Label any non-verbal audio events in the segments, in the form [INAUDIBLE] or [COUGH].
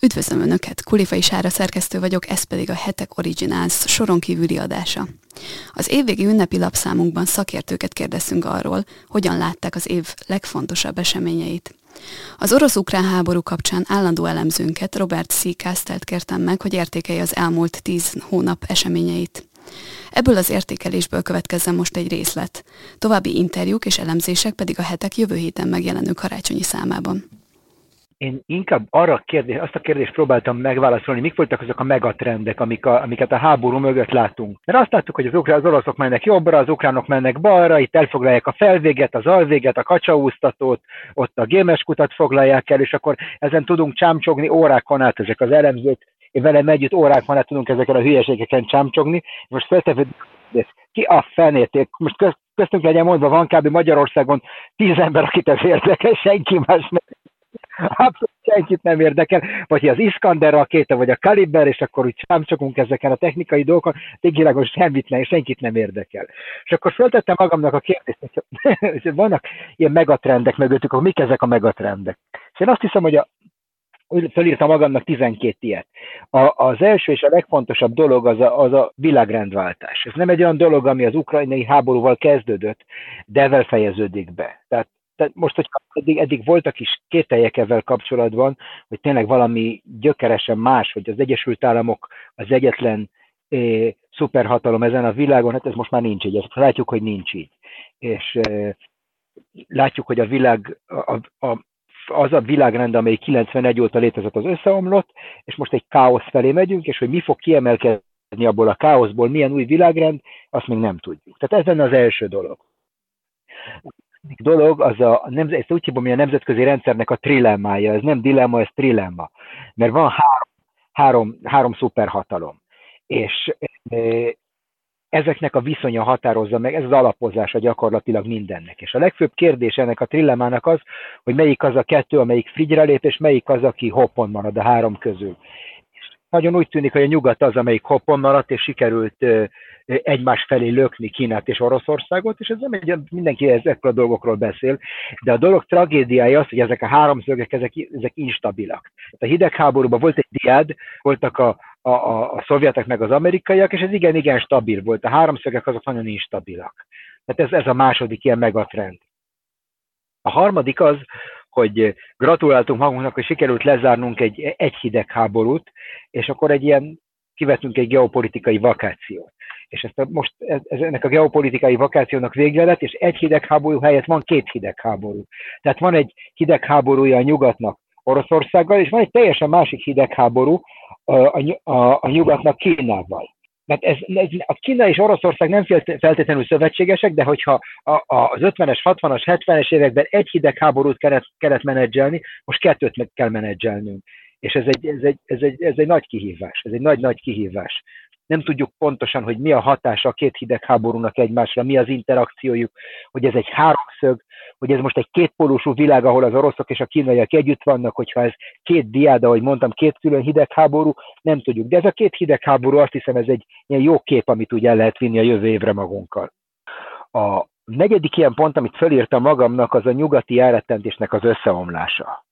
Üdvözlöm Önöket, Kulifai Sára szerkesztő vagyok, ez pedig a Hetek Originals soron kívüli adása. Az évvégi ünnepi lapszámunkban szakértőket kérdeztünk arról, hogyan látták az év legfontosabb eseményeit. Az orosz-ukrán háború kapcsán állandó elemzőnket, Robert C. Kastelt kértem meg, hogy értékelje az elmúlt tíz hónap eseményeit. Ebből az értékelésből következzen most egy részlet. További interjúk és elemzések pedig a hetek jövő héten megjelenő karácsonyi számában én inkább arra kérdés, azt a kérdést próbáltam megválaszolni, mik voltak azok a megatrendek, amik a, amiket a háború mögött látunk. Mert azt láttuk, hogy az, ukrán, az oroszok mennek jobbra, az ukránok mennek balra, itt elfoglalják a felvéget, az alvéget, a kacsaúztatót, ott a gémes kutat foglalják el, és akkor ezen tudunk csámcsogni órákon át ezek az elemzők, én velem együtt órákon át tudunk ezeken a hülyeségeken csámcsogni. Most feltevődik, ki a fenét, most köztünk legyen mondva, van kb. Magyarországon tíz ember, akit ez érdekel, senki más nem abszolút senkit nem érdekel, vagy az Iskander rakéta, vagy a Kaliber, és akkor úgy csámcsokunk ezeken a technikai dolgokon, tényleg semmit nem, senkit nem érdekel. És akkor föltettem magamnak a kérdést, hogy [LAUGHS] vannak ilyen megatrendek mögöttük, akkor mik ezek a megatrendek? És én azt hiszem, hogy a, felírtam magamnak 12 ilyet. A, az első és a legfontosabb dolog az a, az a világrendváltás. Ez nem egy olyan dolog, ami az ukrajnai háborúval kezdődött, de ezzel fejeződik be. Tehát tehát most, hogy eddig, eddig voltak is kételjek ezzel kapcsolatban, hogy tényleg valami gyökeresen más, hogy az Egyesült Államok az egyetlen eh, szuperhatalom ezen a világon, hát ez most már nincs így, ezt látjuk, hogy nincs így. És eh, látjuk, hogy a világ, a, a, az a világrend, amely 91 óta létezett, az összeomlott, és most egy káosz felé megyünk, és hogy mi fog kiemelkedni abból a káoszból, milyen új világrend, azt még nem tudjuk. Tehát ez lenne az első dolog dolog, az a, nem, ezt úgy hívom, hogy a nemzetközi rendszernek a trilemmája. Ez nem dilemma, ez trilemma. Mert van három, három, három szuperhatalom. És e, ezeknek a viszonya határozza meg, ez az alapozása gyakorlatilag mindennek. És a legfőbb kérdés ennek a trilemmának az, hogy melyik az a kettő, amelyik frigyre lép, és melyik az, aki hoppon marad a három közül. Nagyon úgy tűnik, hogy a nyugat az, amelyik hoppon maradt, és sikerült egymás felé lökni Kínát és Oroszországot, és ez nem egy, mindenki ezekről a dolgokról beszél, de a dolog tragédiája az, hogy ezek a háromszögek, ezek, ezek instabilak. A hidegháborúban volt egy diád, voltak a, a, a, a szovjetek meg az amerikaiak, és ez igen-igen stabil volt. A háromszögek azok nagyon instabilak. Tehát ez, ez a második ilyen megatrend. A harmadik az, hogy gratuláltunk magunknak, hogy sikerült lezárnunk egy, egy hidegháborút, és akkor egy ilyen kivetünk egy geopolitikai vakációt. És ezt a, most ez, ennek a geopolitikai vakációnak vége lett, és egy hidegháború helyett van két hidegháború. Tehát van egy hidegháborúja a nyugatnak Oroszországgal, és van egy teljesen másik hidegháború a, a, a, a nyugatnak Kínával. Mert ez, ez, a Kína és Oroszország nem feltétlenül szövetségesek, de hogyha a, az 50-es, 60-as, 70-es években egy hidegháborút kellett, kellett menedzselni, most kettőt meg kell menedzselnünk. És ez egy, ez, egy, ez, egy, ez egy nagy kihívás, ez egy nagy-nagy kihívás. Nem tudjuk pontosan, hogy mi a hatása a két hidegháborúnak egymásra, mi az interakciójuk, hogy ez egy háromszög, hogy ez most egy kétpólusú világ, ahol az oroszok és a kínaiak együtt vannak, hogyha ez két diáda, ahogy mondtam, két külön hidegháború, nem tudjuk. De ez a két hidegháború, azt hiszem, ez egy ilyen jó kép, amit úgy el lehet vinni a jövő évre magunkkal. A negyedik ilyen pont, amit felírtam magamnak, az a nyugati elrettentésnek az összeomlása.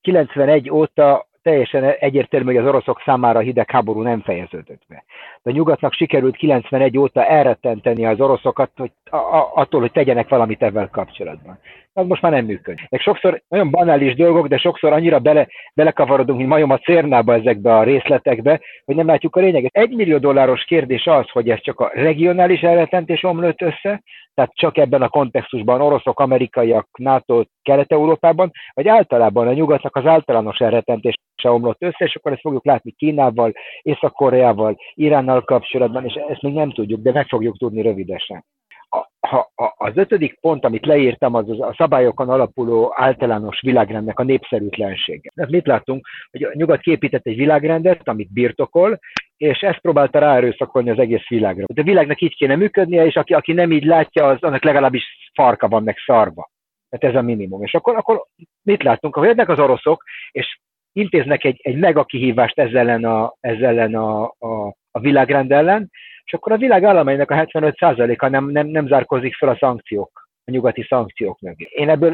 91 óta teljesen egyértelmű, hogy az oroszok számára a hidegháború nem fejeződött be. De a nyugatnak sikerült 91 óta elrettenteni az oroszokat hogy a, a, attól, hogy tegyenek valamit ebben kapcsolatban. Az most már nem működik. Meg sokszor nagyon banális dolgok, de sokszor annyira bele, belekavarodunk, mint majom a cérnába ezekbe a részletekbe, hogy nem látjuk a lényeget. Egy millió dolláros kérdés az, hogy ez csak a regionális elrettentés omlott össze, tehát csak ebben a kontextusban oroszok, amerikaiak, NATO, Kelet-Európában, vagy általában a nyugatnak az általános elrettentés se omlott össze, és akkor ezt fogjuk látni Kínával, Észak-Koreával, Iránnal kapcsolatban, és ezt még nem tudjuk, de meg fogjuk tudni rövidesen. A, ha, a, az ötödik pont, amit leírtam, az, az a szabályokon alapuló általános világrendnek a népszerűtlensége. Ez mit láttunk? Hogy a nyugat képített egy világrendet, amit birtokol, és ezt próbálta ráerőszakolni az egész világra. De a világnak így kéne működnie, és aki, aki nem így látja, az, annak legalábbis farka van, meg szarva. Tehát ez a minimum. És akkor, akkor mit látunk? Ahogy jönnek az oroszok, és intéznek egy, egy mega kihívást ezzel ellen a, ezzel ellen a, a, a világrend ellen, és akkor a világ államainak a 75%-a nem, nem, nem zárkozik fel a szankciók a nyugati szankciók mögé. Én ebből,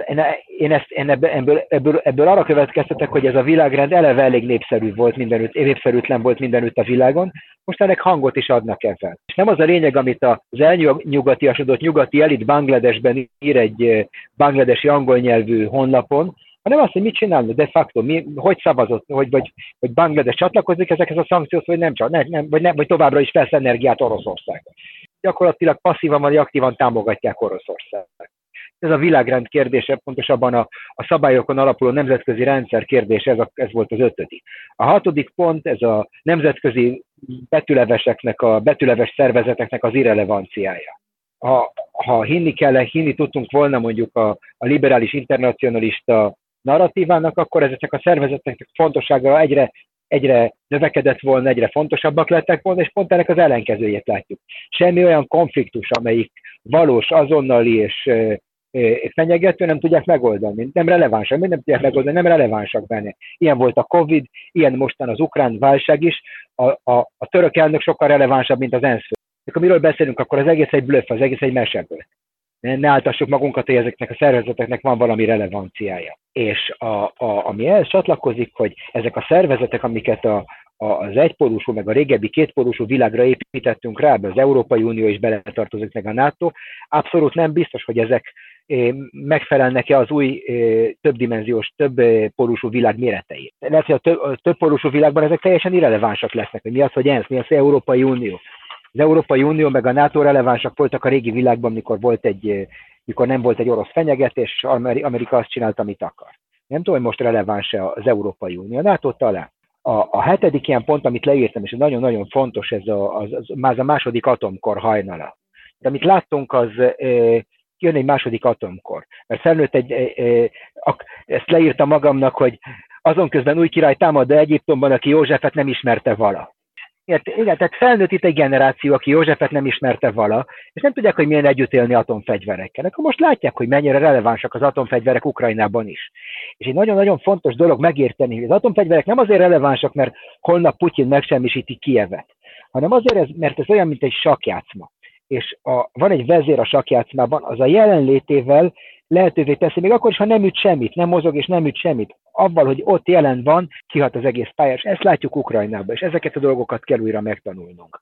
én ezt, én ebből, ebből, ebből, ebből arra következtetek, hogy ez a világrend eleve elég népszerű volt mindenütt, népszerűtlen volt mindenütt a világon, most ennek hangot is adnak ezzel. És nem az a lényeg, amit az elnyugatiasodott nyugati elit Bangladesben ír egy bangladesi angol nyelvű honlapon, hanem azt, hogy mit csinálnak de facto, mi, hogy szavazott, hogy, vagy, vagy Banglades csatlakozik ezekhez a szankcióhoz, vagy nem, nem, nem, vagy, nem, vagy továbbra is felsz energiát Oroszország. Gyakorlatilag passzívan vagy aktívan támogatják Oroszország. Ez a világrend kérdése, pontosabban a, a szabályokon alapuló nemzetközi rendszer kérdése, ez, a, ez volt az ötödik. A hatodik pont, ez a nemzetközi betűleveseknek, a betűleves szervezeteknek az irrelevanciája. Ha, ha hinni kell, hinni tudtunk volna mondjuk a, a liberális internacionalista narratívának, akkor ezeknek a szervezeteknek fontossága egyre, egyre növekedett volna, egyre fontosabbak lettek volna, és pont ennek az ellenkezőjét látjuk. Semmi olyan konfliktus, amelyik valós, azonnali és fenyegető, nem tudják megoldani. Nem relevánsak, nem tudják megoldani, nem relevánsak benne. Ilyen volt a Covid, ilyen mostan az ukrán válság is. A, a, a török elnök sokkal relevánsabb, mint az ENSZ. Akkor miről beszélünk, akkor az egész egy blöff, az egész egy meseből ne, áltassuk magunkat, hogy ezeknek a szervezeteknek van valami relevanciája. És a, a, ami ehhez csatlakozik, hogy ezek a szervezetek, amiket a, a, az egypólusú, meg a régebbi kétpólusú világra építettünk rá, az Európai Unió is beletartozik, meg a NATO, abszolút nem biztos, hogy ezek eh, megfelelnek-e az új eh, többdimenziós, többpólusú világ méretei. Lehet, hogy a, több, többpólusú világban ezek teljesen irrelevánsak lesznek, hogy mi az, hogy ENSZ, mi az, hogy Európai Unió az Európai Unió meg a NATO relevánsak voltak a régi világban, mikor, volt egy, mikor nem volt egy orosz fenyegetés, és Amerika azt csinálta, amit akar. Nem tudom, hogy most releváns-e az Európai Unió. A NATO talán. A, a hetedik ilyen pont, amit leírtam, és nagyon-nagyon fontos, ez a, az, az, az a második atomkor hajnala. De amit láttunk, az e, jön egy második atomkor. Mert felnőtt egy, e, e, ezt leírtam magamnak, hogy azon közben új király támadta Egyiptomban, aki Józsefet nem ismerte vala. Ért, igen, tehát felnőtt itt egy generáció, aki Józsefet nem ismerte vala, és nem tudják, hogy milyen együtt élni atomfegyverekkel. Akkor most látják, hogy mennyire relevánsak az atomfegyverek Ukrajnában is. És egy nagyon-nagyon fontos dolog megérteni, hogy az atomfegyverek nem azért relevánsak, mert holnap Putyin megsemmisíti Kievet, hanem azért, ez, mert ez olyan, mint egy sakjátszma. És a, van egy vezér a sakjátszmában, az a jelenlétével lehetővé teszi, még akkor is, ha nem üt semmit, nem mozog és nem üt semmit. Abban, hogy ott jelen van, kihat az egész pályás. Ezt látjuk Ukrajnában, és ezeket a dolgokat kell újra megtanulnunk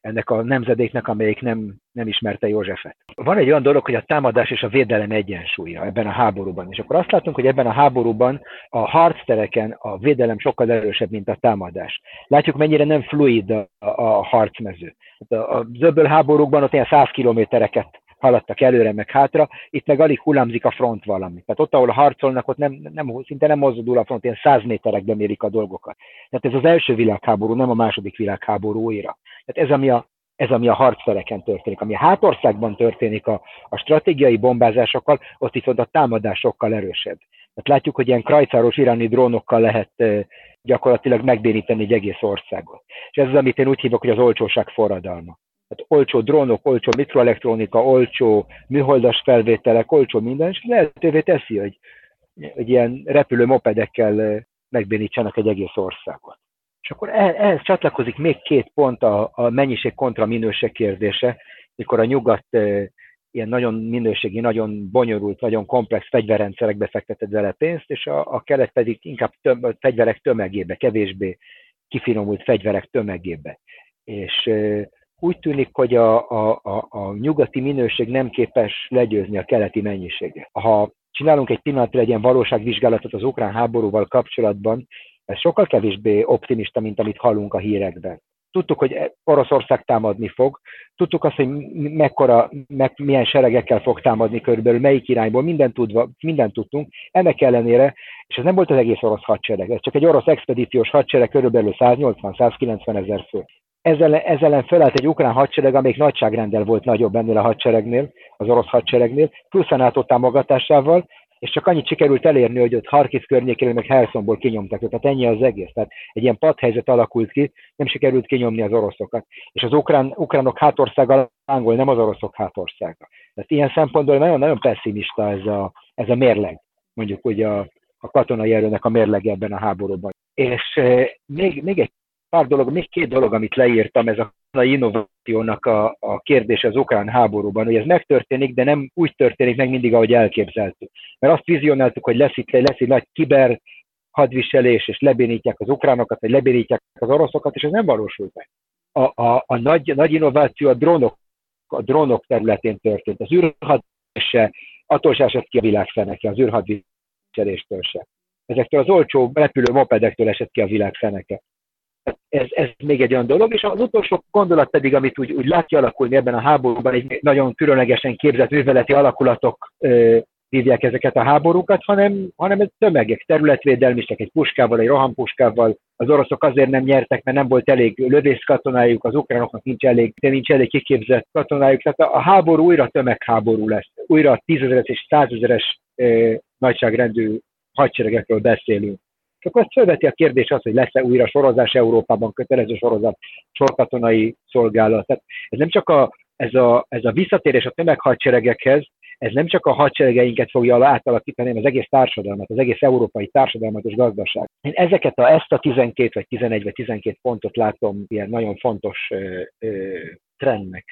ennek a nemzedéknek, amelyik nem, nem ismerte Józsefet. Van egy olyan dolog, hogy a támadás és a védelem egyensúlya ebben a háborúban. És akkor azt látunk, hogy ebben a háborúban a harctereken a védelem sokkal erősebb, mint a támadás. Látjuk, mennyire nem fluid a, a harcmező. A, a zöbből háborúkban ott ilyen száz kilométereket haladtak előre, meg hátra, itt meg alig hullámzik a front valami. Tehát ott, ahol harcolnak, ott nem, nem, szinte nem mozdul a front, ilyen száz méterekbe mérik a dolgokat. Tehát ez az első világháború, nem a második világháború újra. Tehát ez, ami a, ez, ami a harcszereken történik. Ami a hátországban történik a, a stratégiai bombázásokkal, ott viszont a támadásokkal erősebb. Tehát látjuk, hogy ilyen krajcáros iráni drónokkal lehet gyakorlatilag megbéníteni egy egész országot. És ez az, amit én úgy hívok, hogy az olcsóság forradalma hát olcsó drónok, olcsó mikroelektronika, olcsó műholdas felvételek, olcsó minden, és lehetővé teszi, hogy, hogy ilyen repülő mopedekkel megbénítsanak egy egész országot. És akkor e, ehhez csatlakozik még két pont a, a mennyiség kontra minőség kérdése, mikor a nyugat ilyen nagyon minőségi, nagyon bonyolult, nagyon komplex fegyverrendszerekbe fektetett vele pénzt, és a, a kelet pedig inkább töm, fegyverek tömegébe, kevésbé kifinomult fegyverek tömegébe. És úgy tűnik, hogy a, a, a, a nyugati minőség nem képes legyőzni a keleti mennyiséget. Ha csinálunk egy pillanatra egy ilyen valóságvizsgálatot az ukrán háborúval kapcsolatban, ez sokkal kevésbé optimista, mint amit hallunk a hírekben. Tudtuk, hogy Oroszország támadni fog, tudtuk azt, hogy mekkora, meg milyen seregekkel fog támadni körülbelül, melyik irányból, mindent, tudva, mindent tudtunk. Ennek ellenére, és ez nem volt az egész orosz hadsereg, ez csak egy orosz expedíciós hadsereg körülbelül 180-190 ezer fő ezzel, ezzel felállt egy ukrán hadsereg, amelyik nagyságrendel volt nagyobb ennél a hadseregnél, az orosz hadseregnél, plusz a NATO támogatásával, és csak annyit sikerült elérni, hogy ott Harkiv környékéről, meg Helszonból kinyomták őket. Tehát ennyi az egész. Tehát egy ilyen padhelyzet alakult ki, nem sikerült kinyomni az oroszokat. És az ukrán, ukránok hátországa angol, nem az oroszok hátországa. Tehát ilyen szempontból nagyon-nagyon pessimista ez a, ez a mérleg, mondjuk ugye a, a katonai erőnek a mérleg ebben a háborúban. És e, még, még egy pár dolog, még két dolog, amit leírtam, ez a a innovációnak a, a kérdése az ukrán háborúban, hogy ez megtörténik, de nem úgy történik meg mindig, ahogy elképzeltük. Mert azt vizionáltuk, hogy lesz itt lesz egy nagy kiber hadviselés, és lebénítják az ukránokat, vagy lebénítják az oroszokat, és ez nem valósult meg. A, a, a nagy, nagy innováció a drónok, a drónok területén történt. Az űrhadviselés attól se esett ki a világ feneke, az űrhadviseléstől se. Ezektől az olcsó repülő mopedektől esett ki a világ feneke ez, ez még egy olyan dolog, és az utolsó gondolat pedig, amit úgy, úgy látja alakulni ebben a háborúban, egy nagyon különlegesen képzett műveleti alakulatok ö, hívják ezeket a háborúkat, hanem, hanem ez tömegek, területvédelmisek, egy puskával, egy rohampuskával. Az oroszok azért nem nyertek, mert nem volt elég lövészkatonájuk, az ukránoknak nincs elég, de nincs elég kiképzett katonájuk. Tehát a háború újra tömegháború lesz. Újra tízezeres és százezeres nagyságrendű hadseregekről beszélünk. És akkor ezt felveti a kérdés az, hogy lesz-e újra sorozás Európában, kötelező sorozat, sorkatonai szolgálat. Tehát ez nem csak a, ez a, ez a visszatérés a tömeghadseregekhez, ez nem csak a hadseregeinket fogja átalakítani, hanem az egész társadalmat, az egész európai társadalmat és gazdaság. Én ezeket a, ezt a 12 vagy 11 vagy 12 pontot látom ilyen nagyon fontos ö, ö, trendnek